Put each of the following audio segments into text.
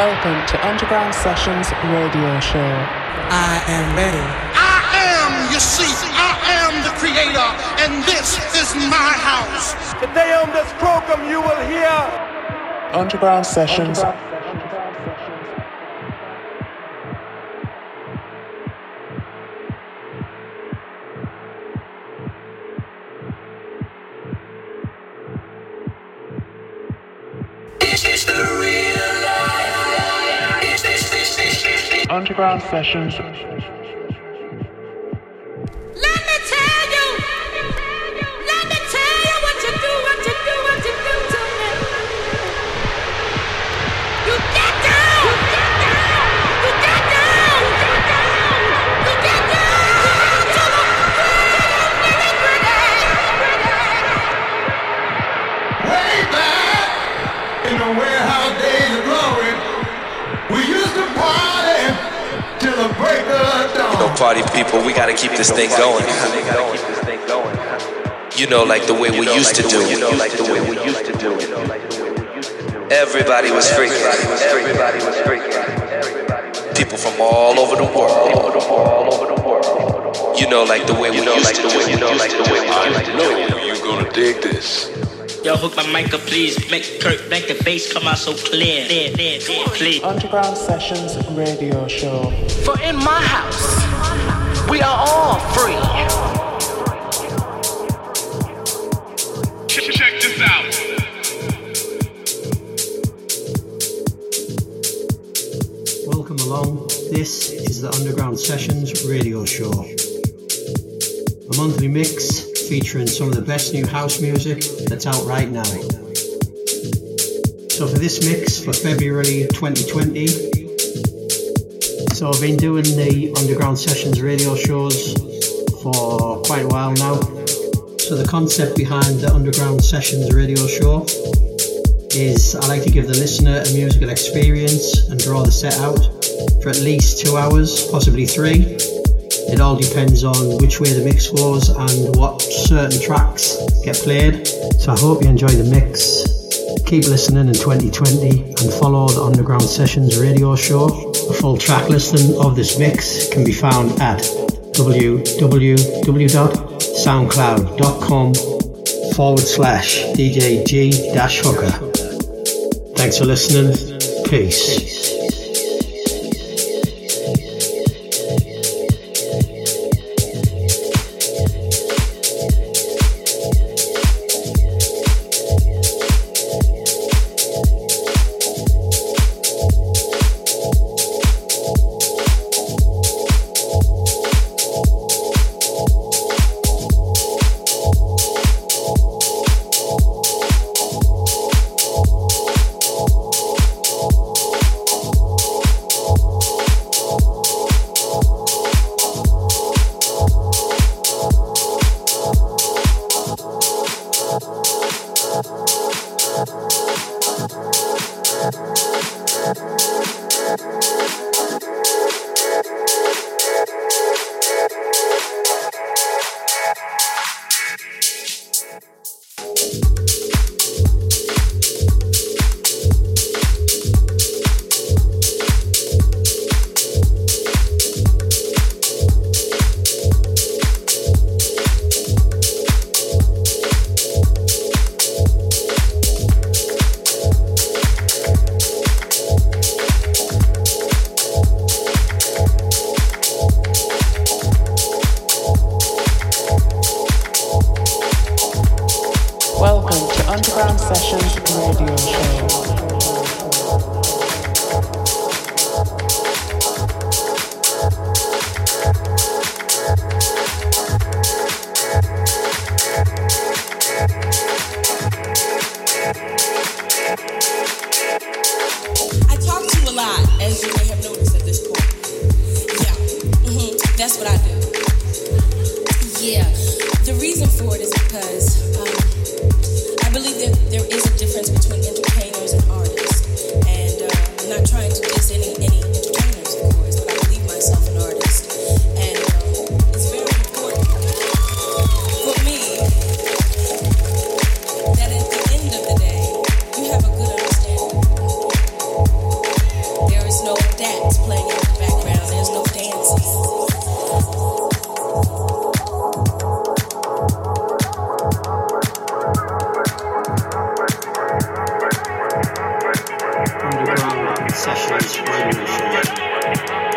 Welcome to Underground Sessions radio show. I am ready. I am, you see, I am the creator, and this is my house. Today on this program, you will hear Underground Sessions. Underground Underground sessions. Party people, we gotta keep this thing going. You know, like the way we used to do. You know, like the way we used to do. Everybody was freaking. Everybody was freaking. People from all over the world. You know, like the way we used to do. You know, like the way we used to do. You're gonna dig this. Yo, hook my mic up, please. Make Kurt, make the bass come out so clear. Clear, clear, clear, please. Underground Sessions radio show. For in my house, we are all free. Check this out. Welcome along. This is the Underground Sessions radio show. A monthly mix featuring some of the best new house music that's out right now. So for this mix for February 2020, so I've been doing the Underground Sessions radio shows for quite a while now. So the concept behind the Underground Sessions radio show is I like to give the listener a musical experience and draw the set out for at least two hours, possibly three. It all depends on which way the mix goes and what certain tracks get played. So I hope you enjoy the mix. Keep listening in 2020 and follow the Underground Sessions radio show. A full track listing of this mix can be found at www.soundcloud.com forward slash DJG hooker. Thanks for listening. Peace. Welcome Sessions Radio Show.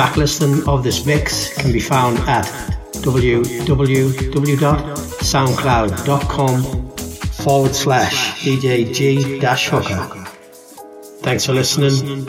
Track listing of this mix can be found at www.soundcloud.com forward slash DJ dash hooker. Thanks for listening.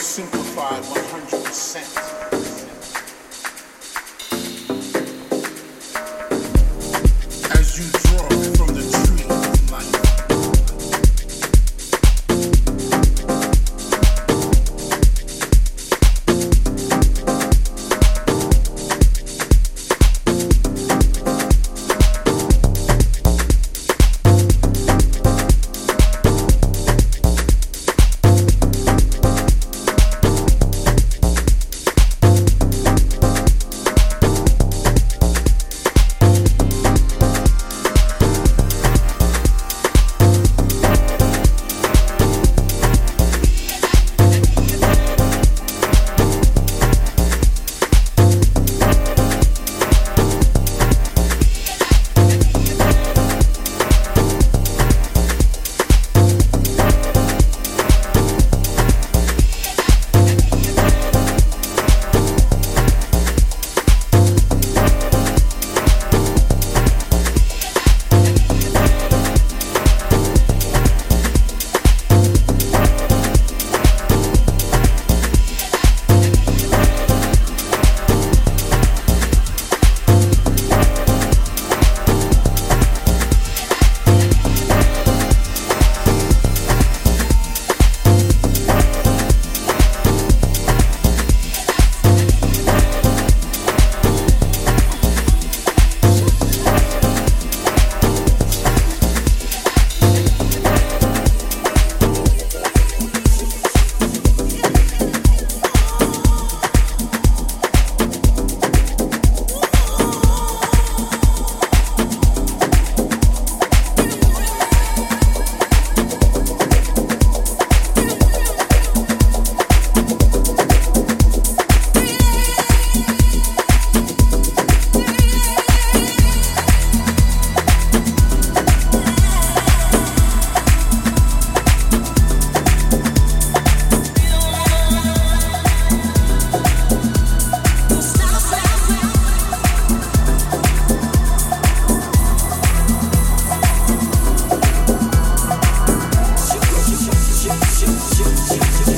simplified. Jesus.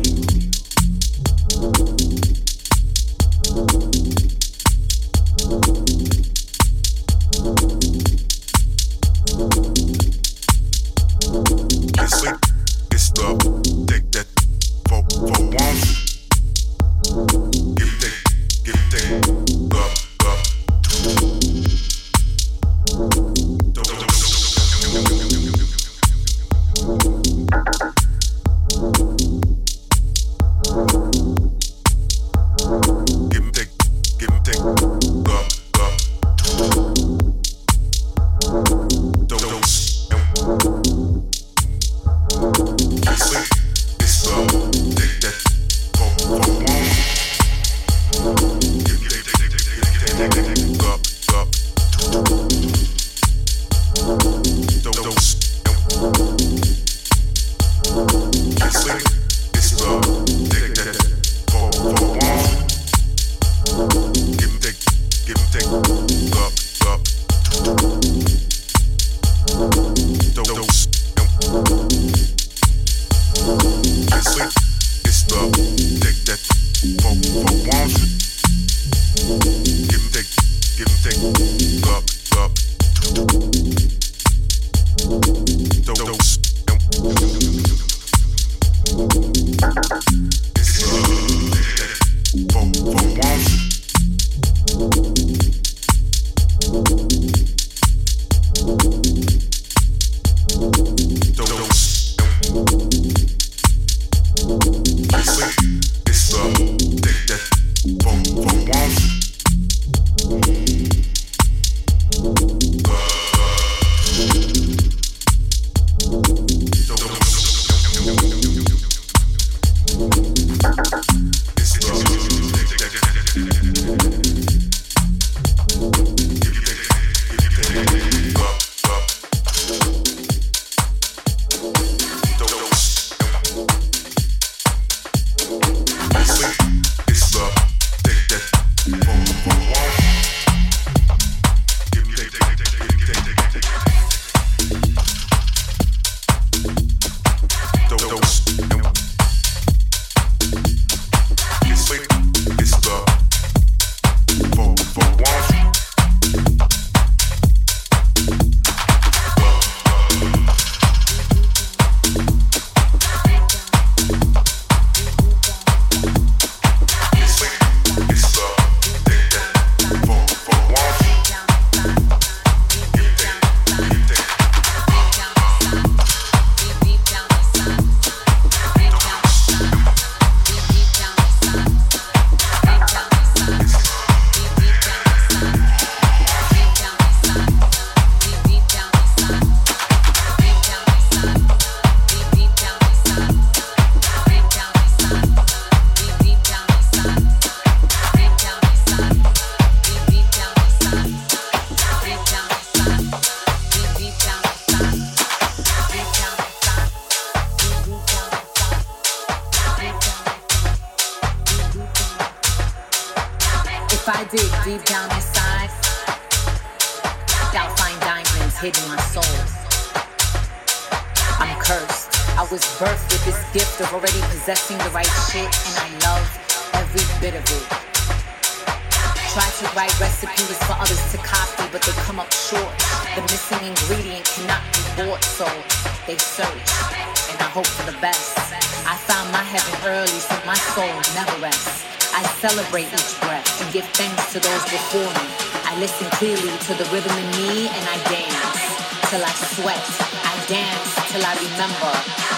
I remember.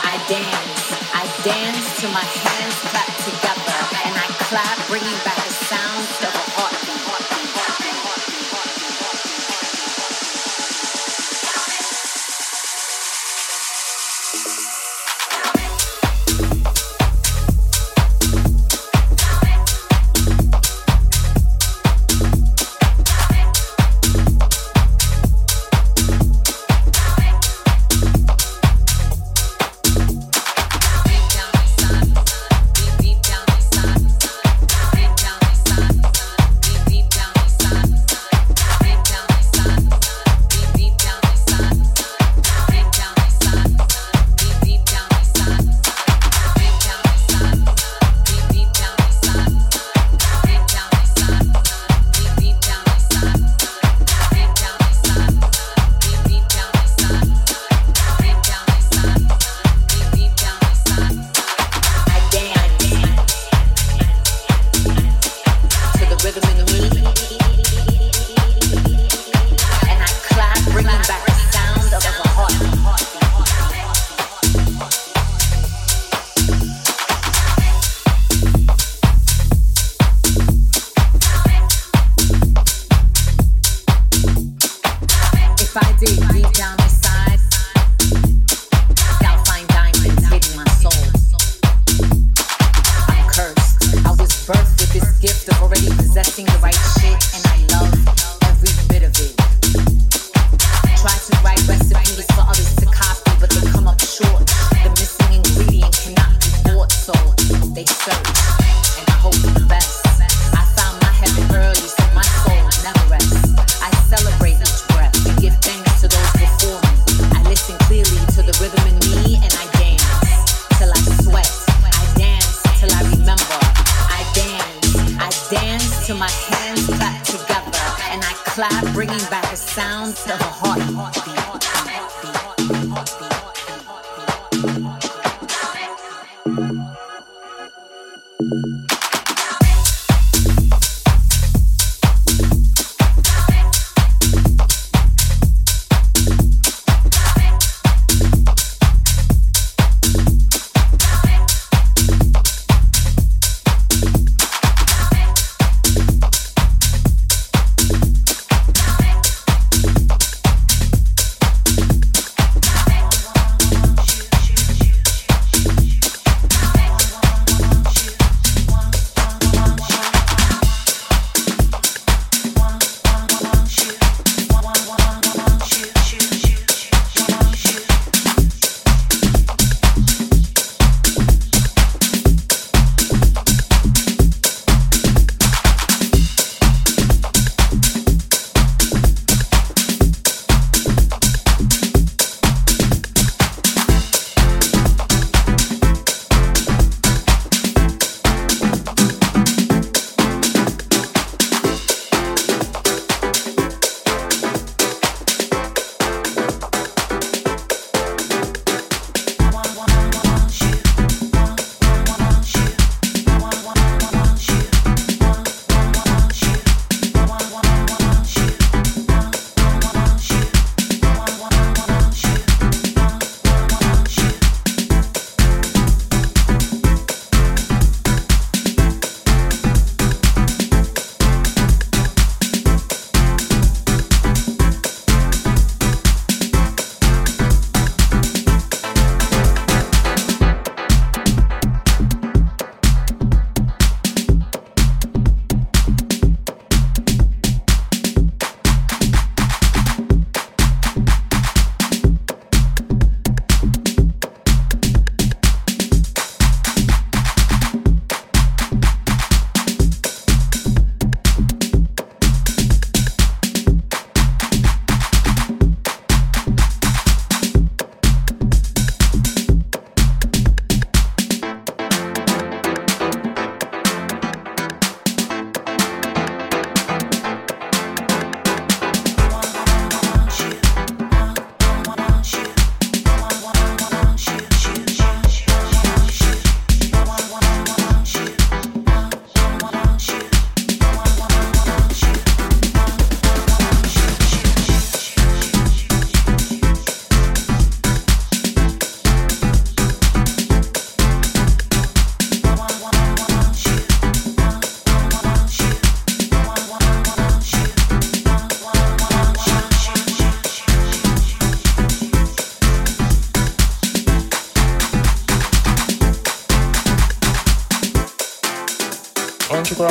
I dance, I dance to my hands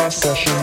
Underground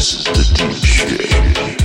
This is the deep shit.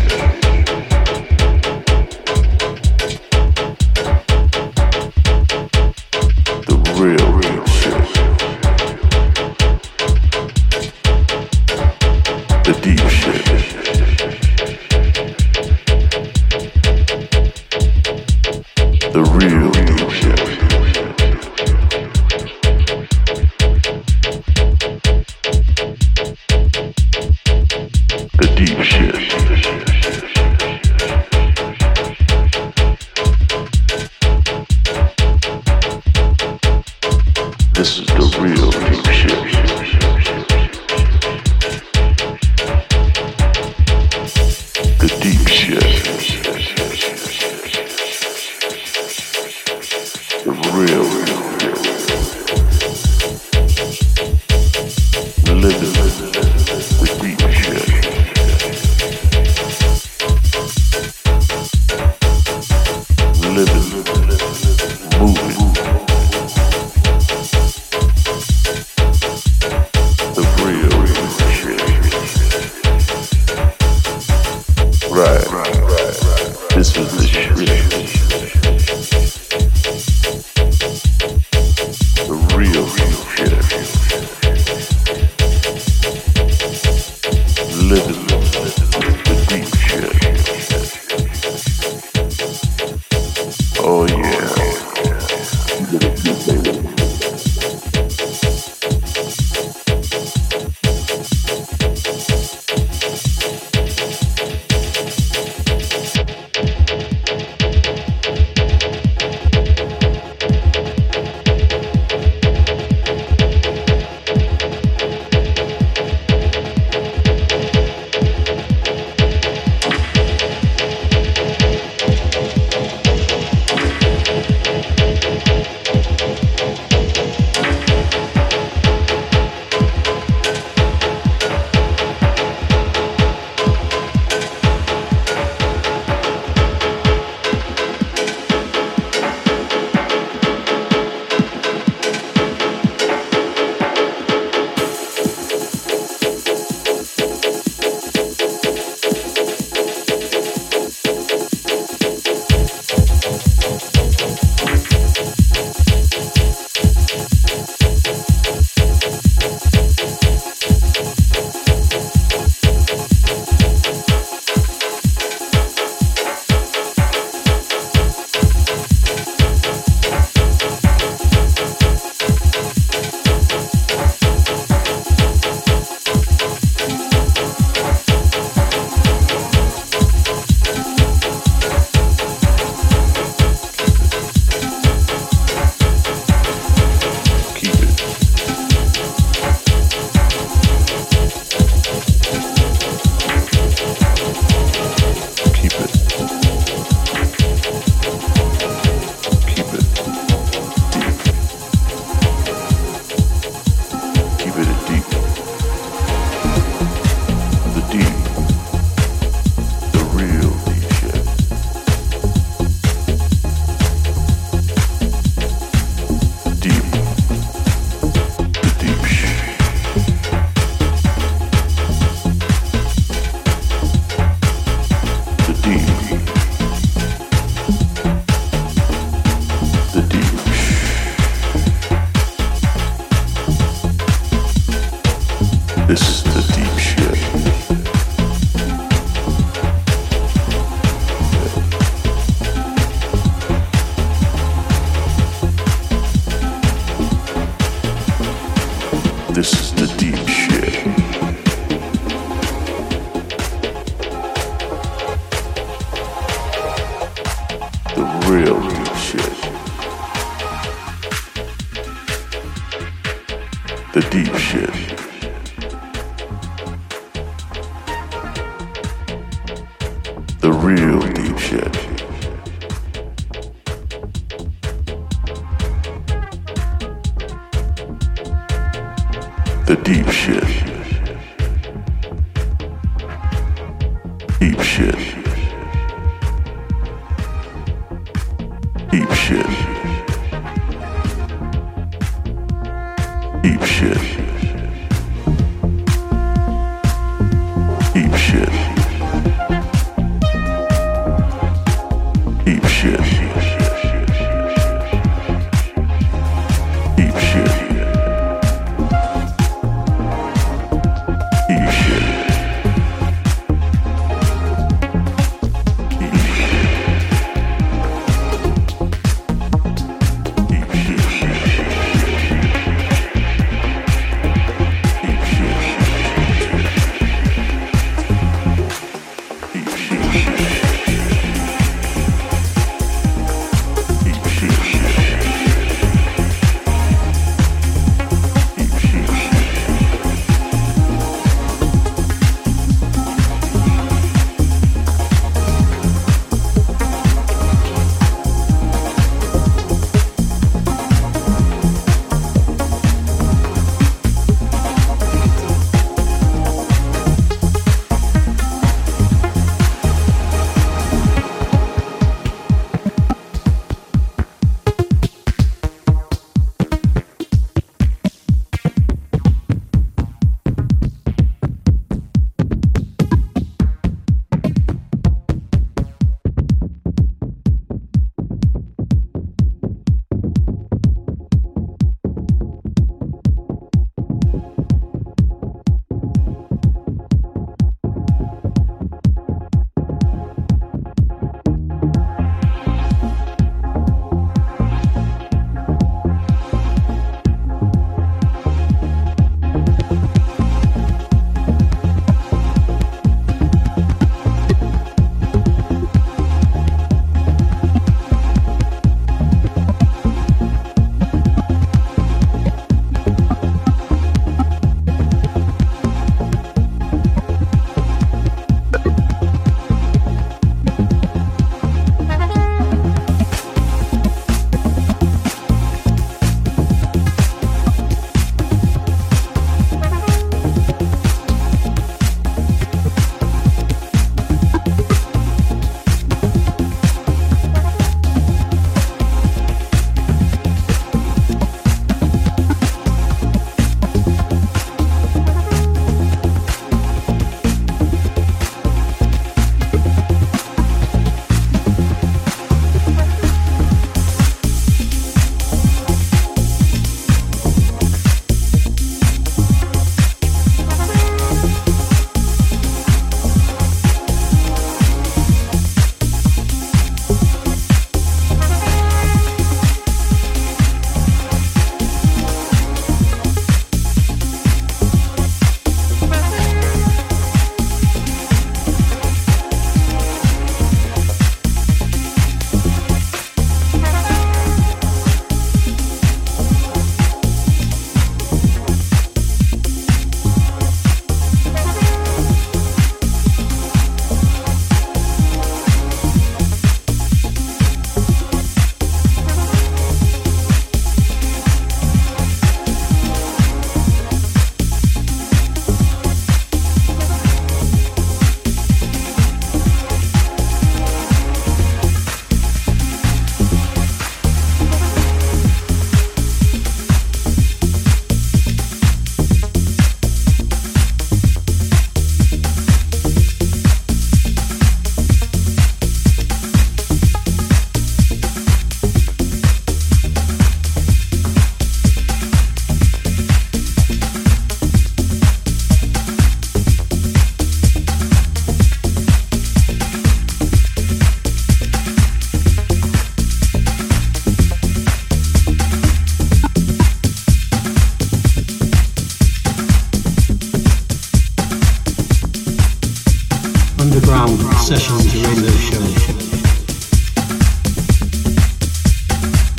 Sessions radio show.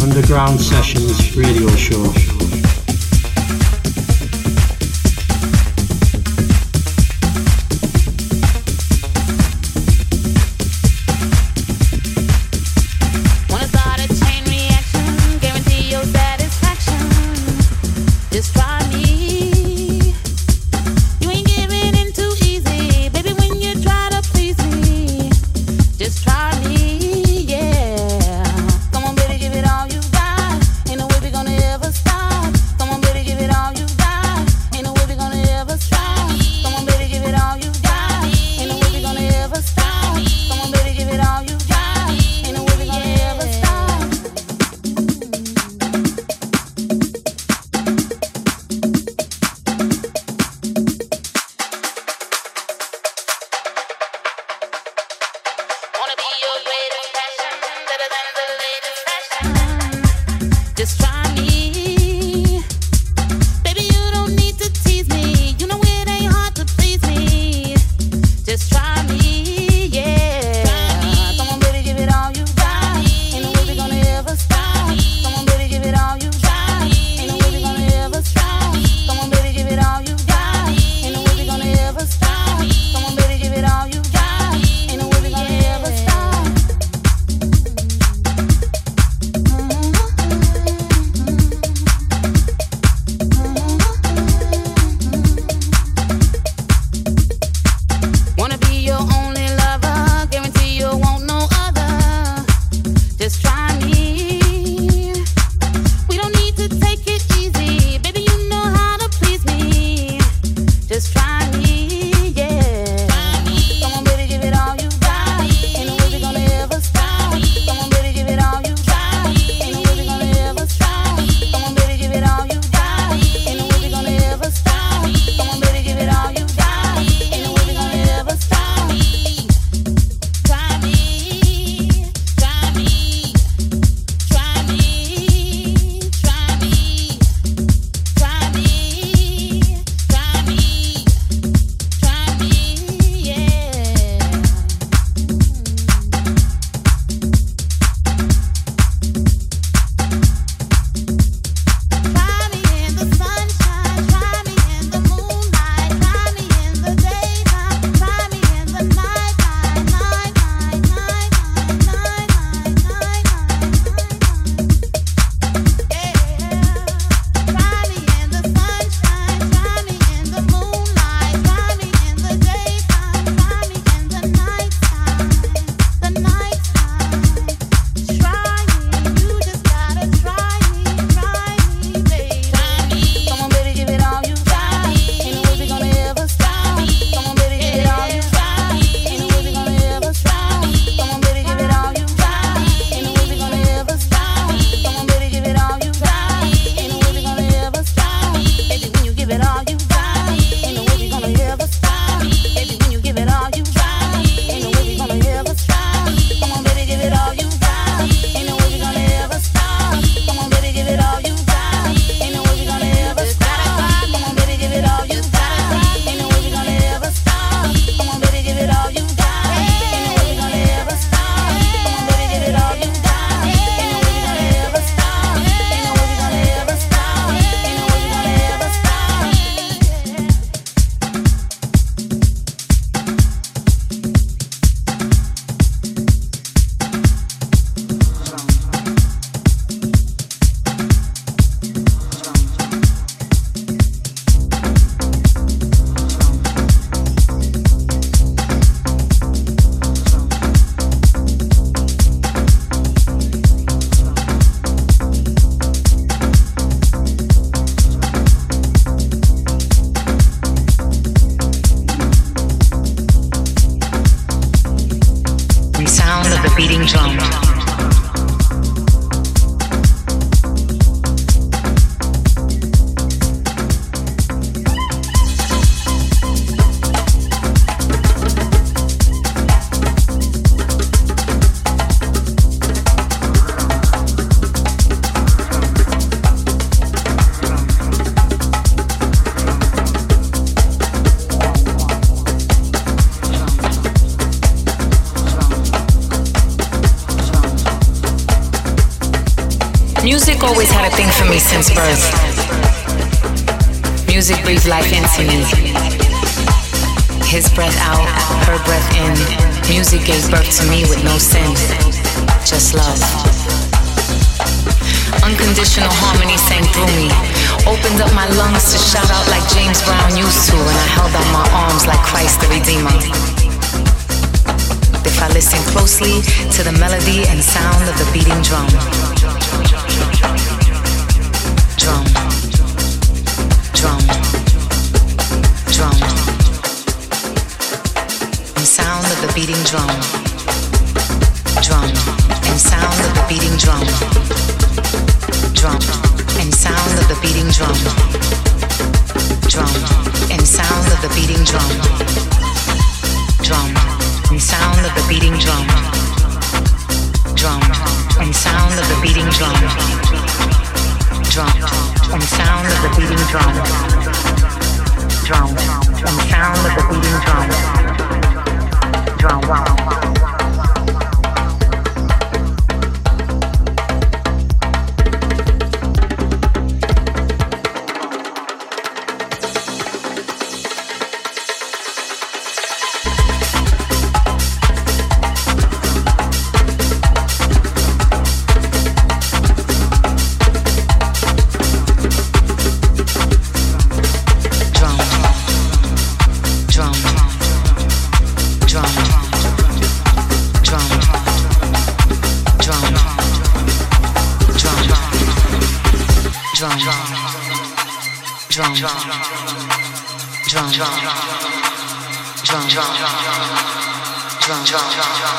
Underground Sessions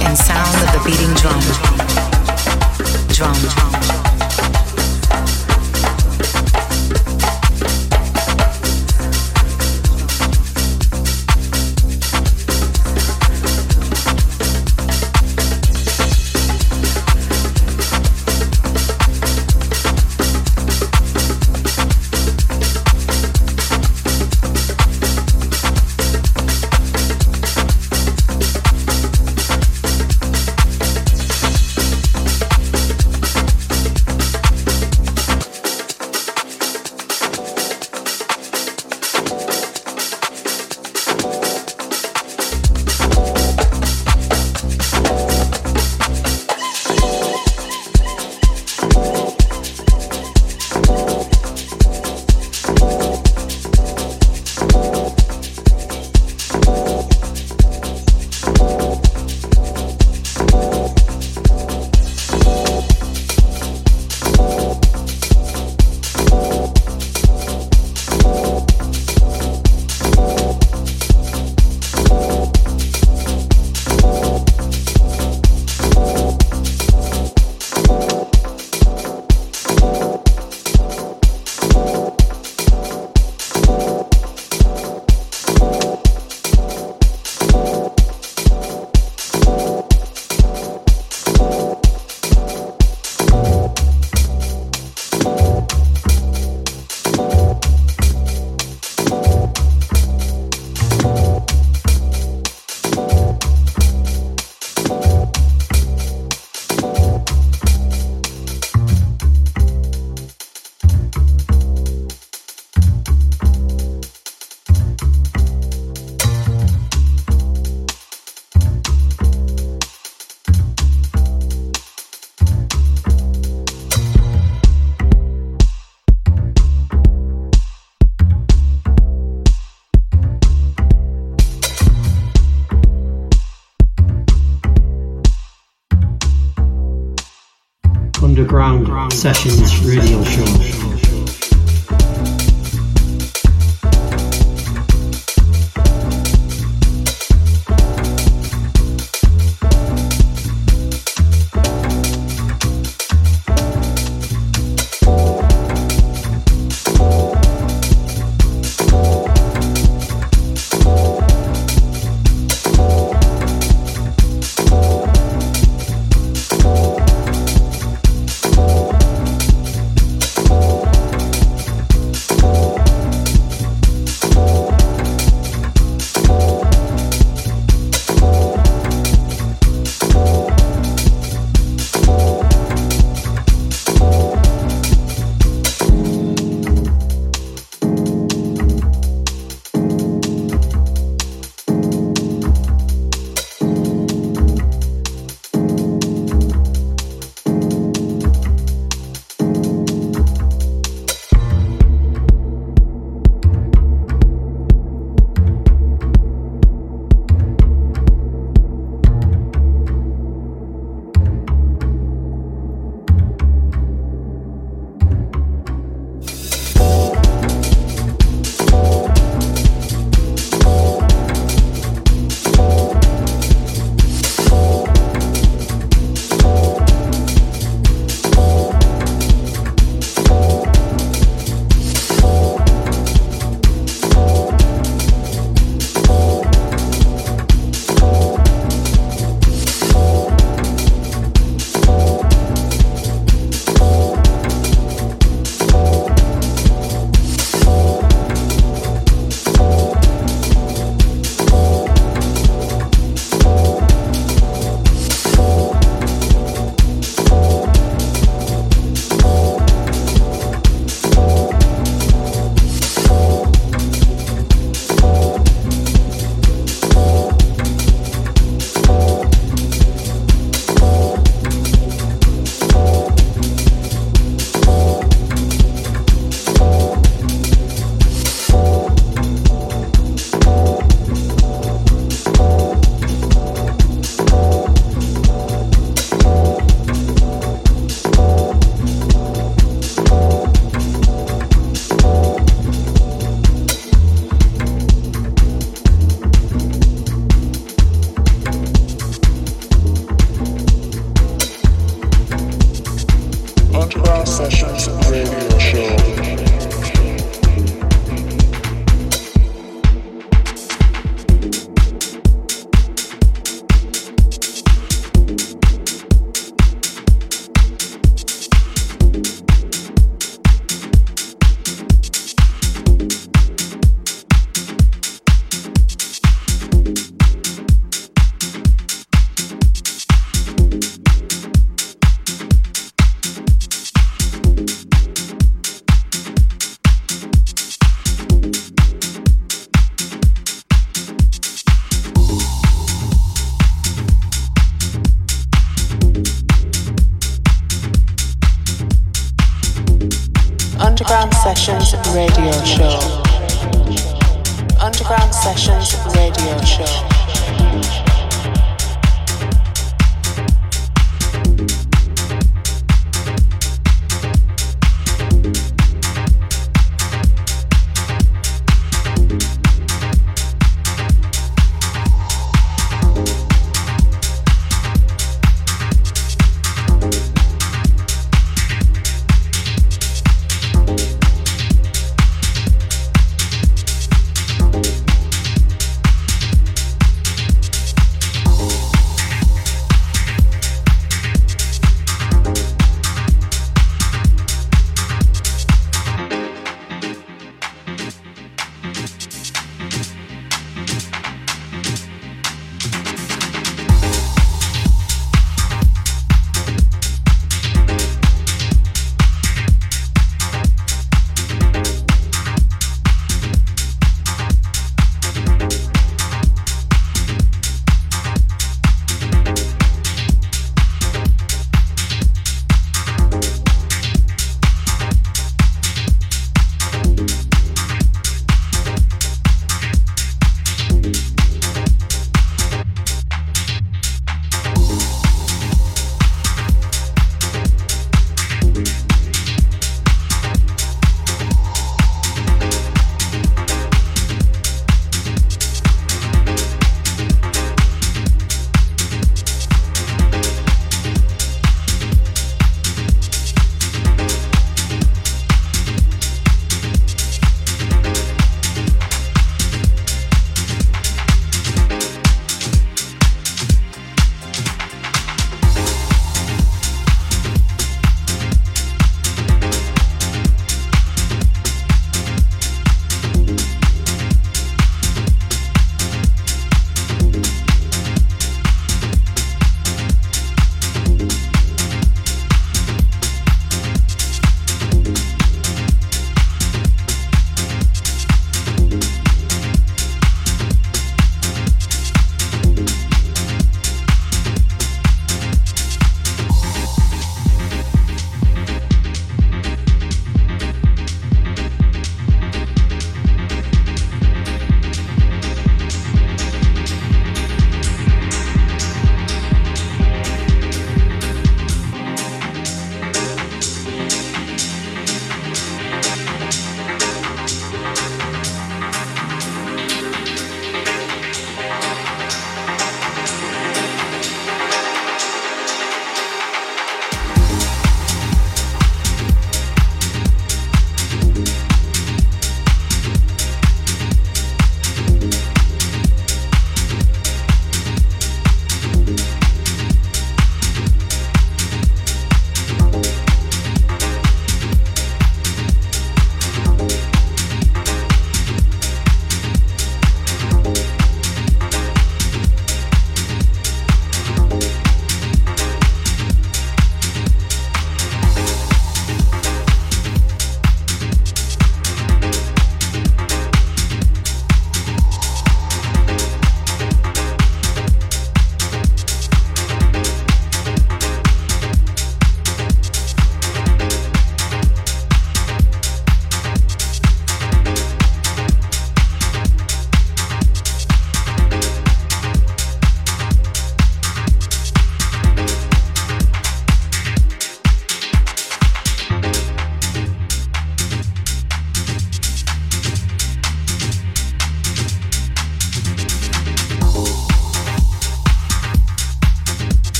and sound of the beating drum. Drum. session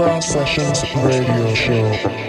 Underground Sessions Radio Show.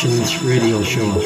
Sessions radio show.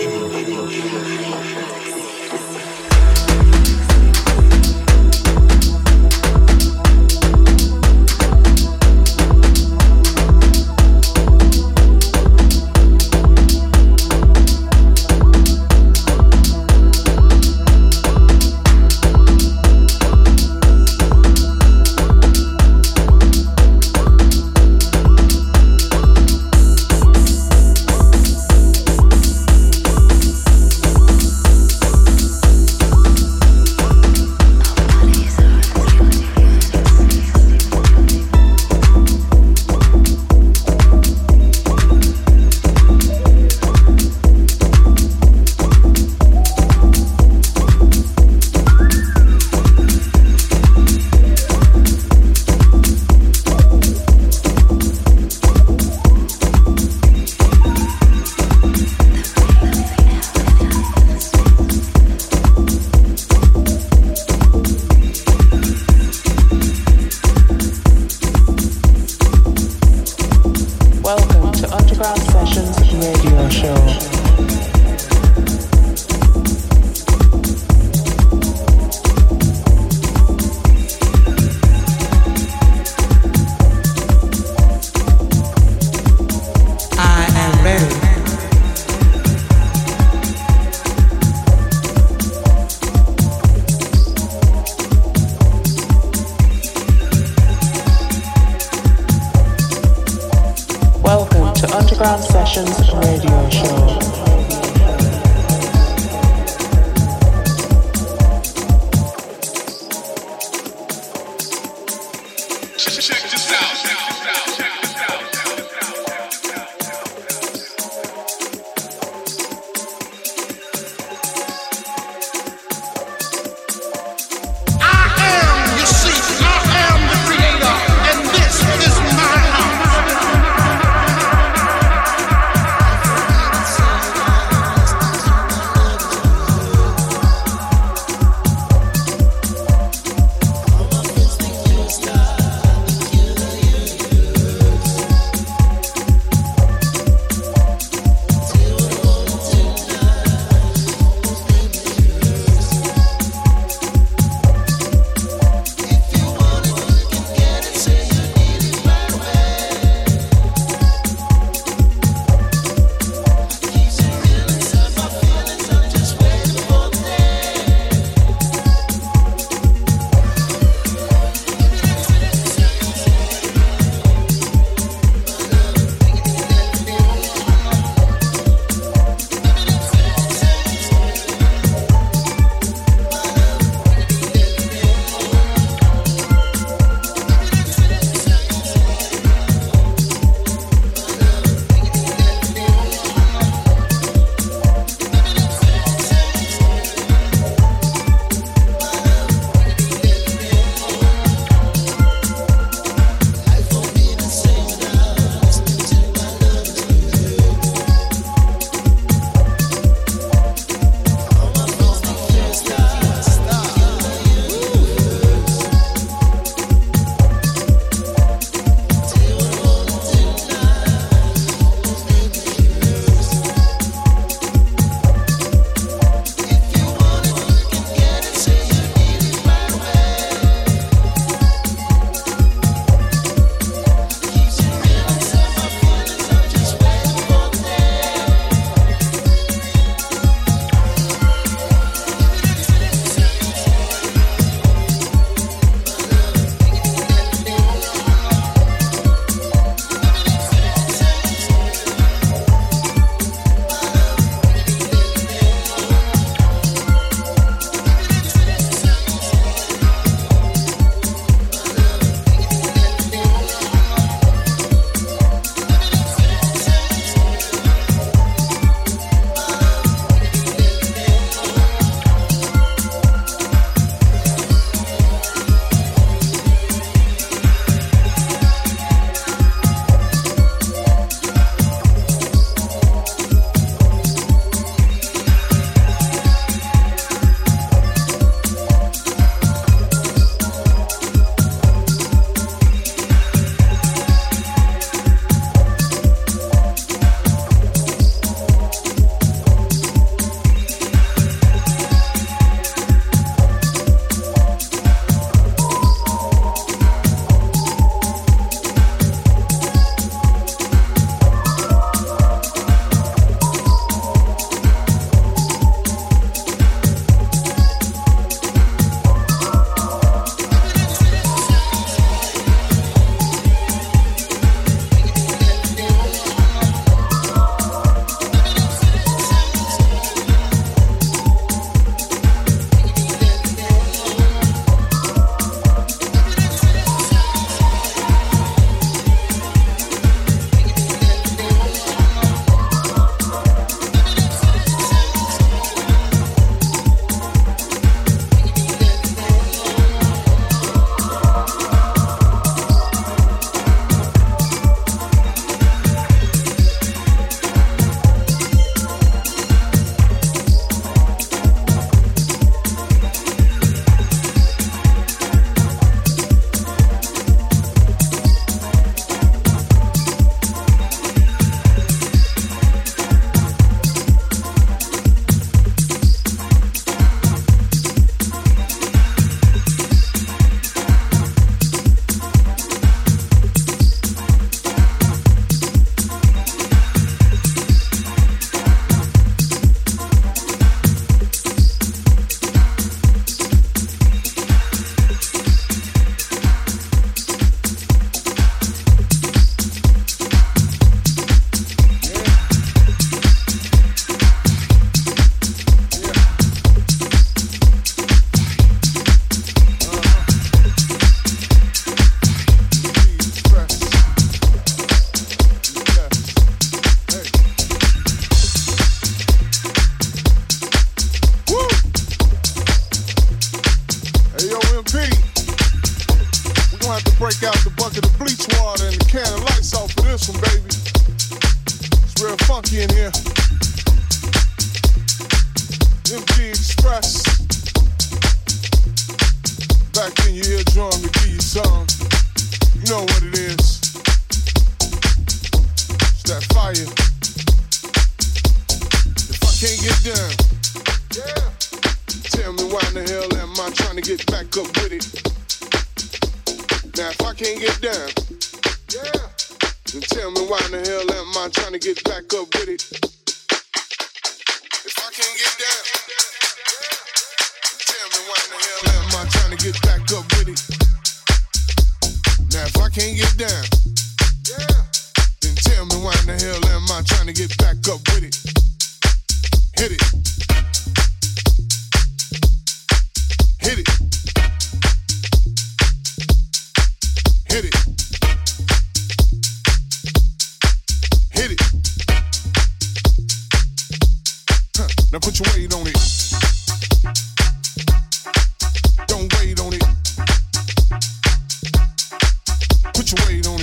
Put your weight on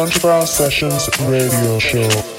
Underground Sessions Radio Show.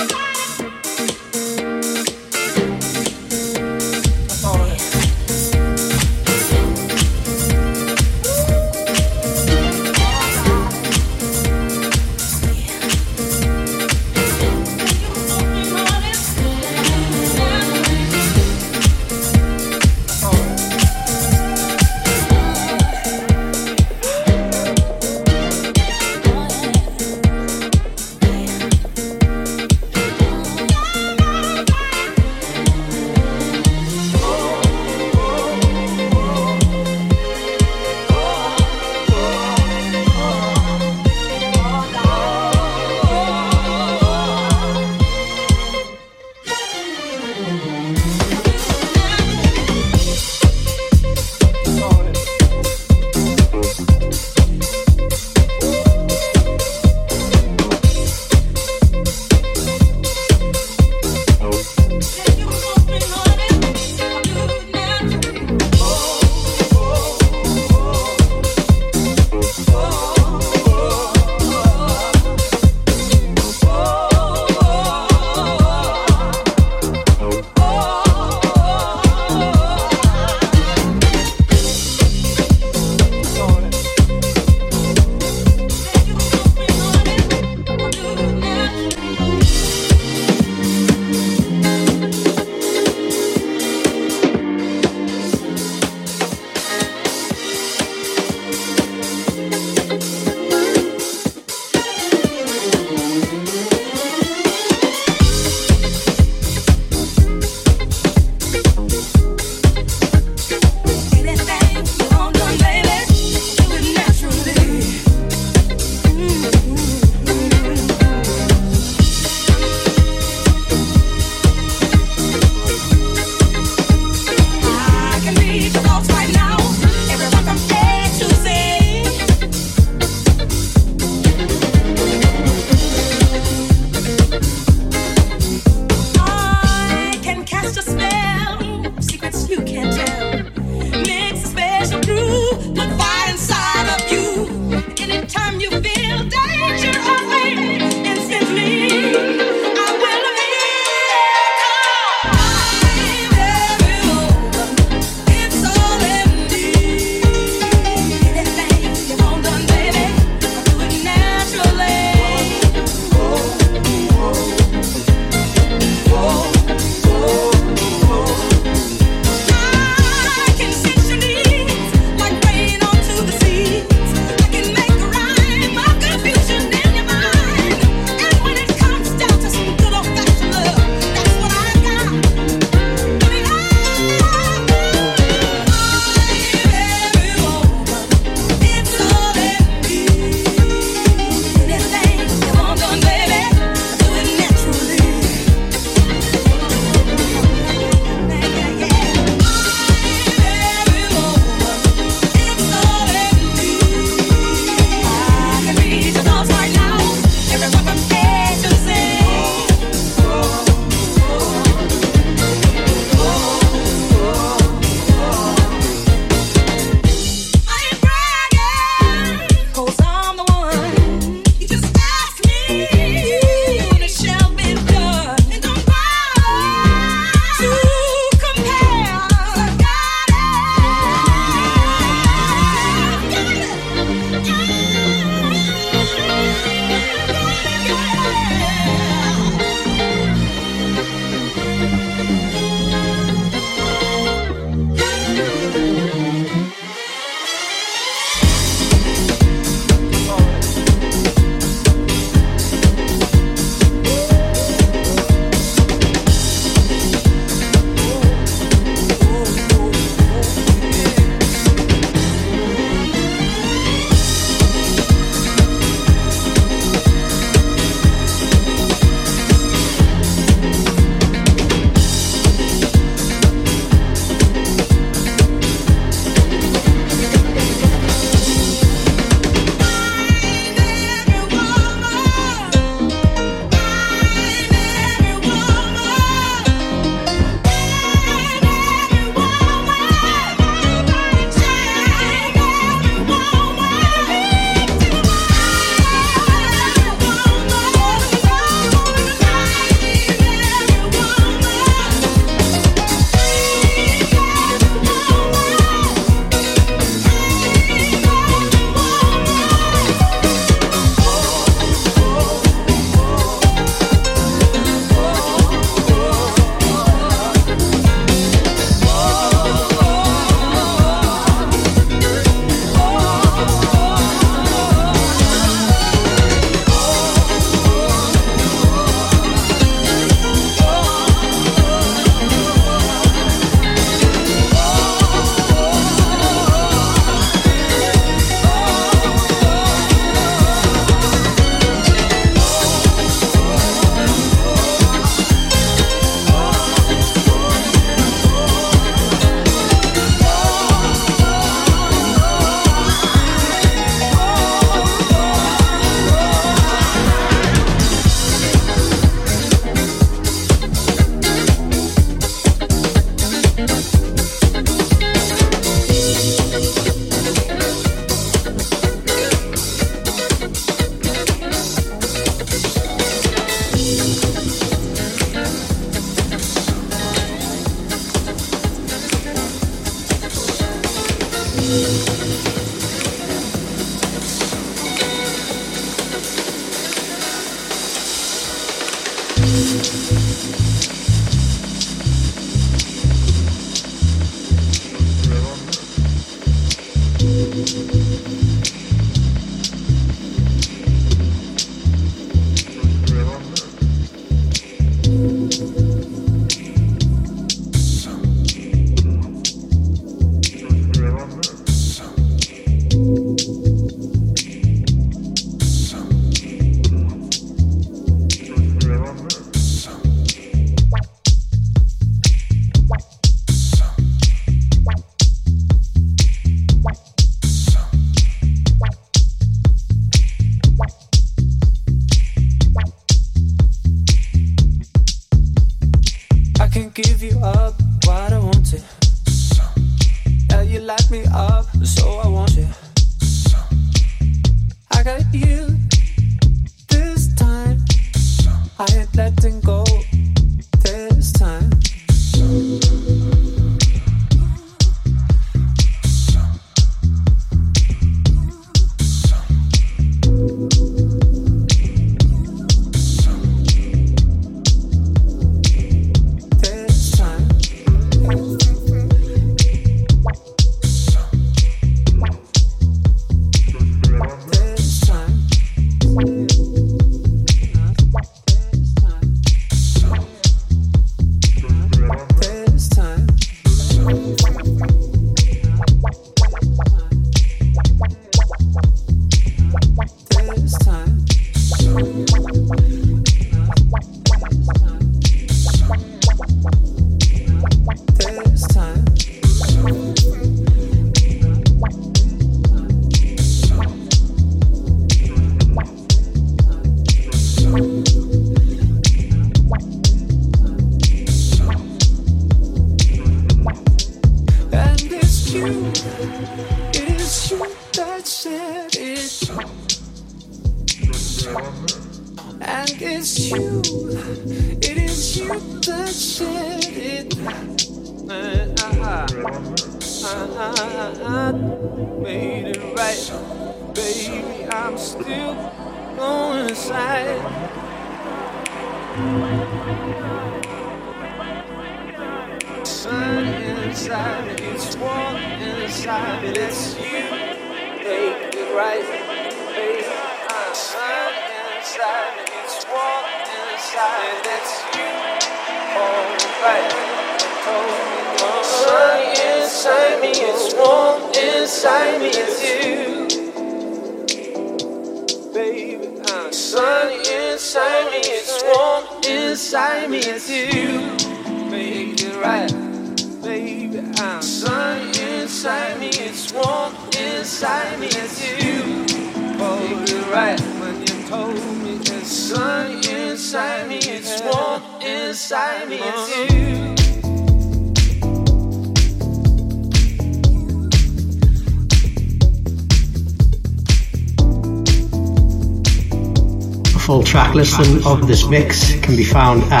Listen of this mix can be found at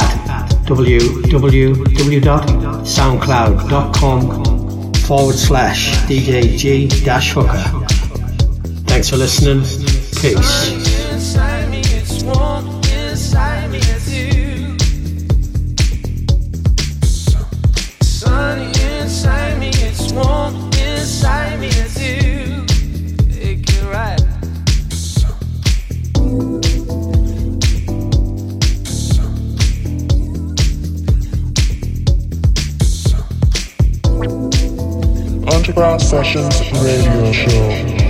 www.soundcloud.com forward slash DJ G dash hooker. Thanks for listening. Peace. Sessions Radio Show.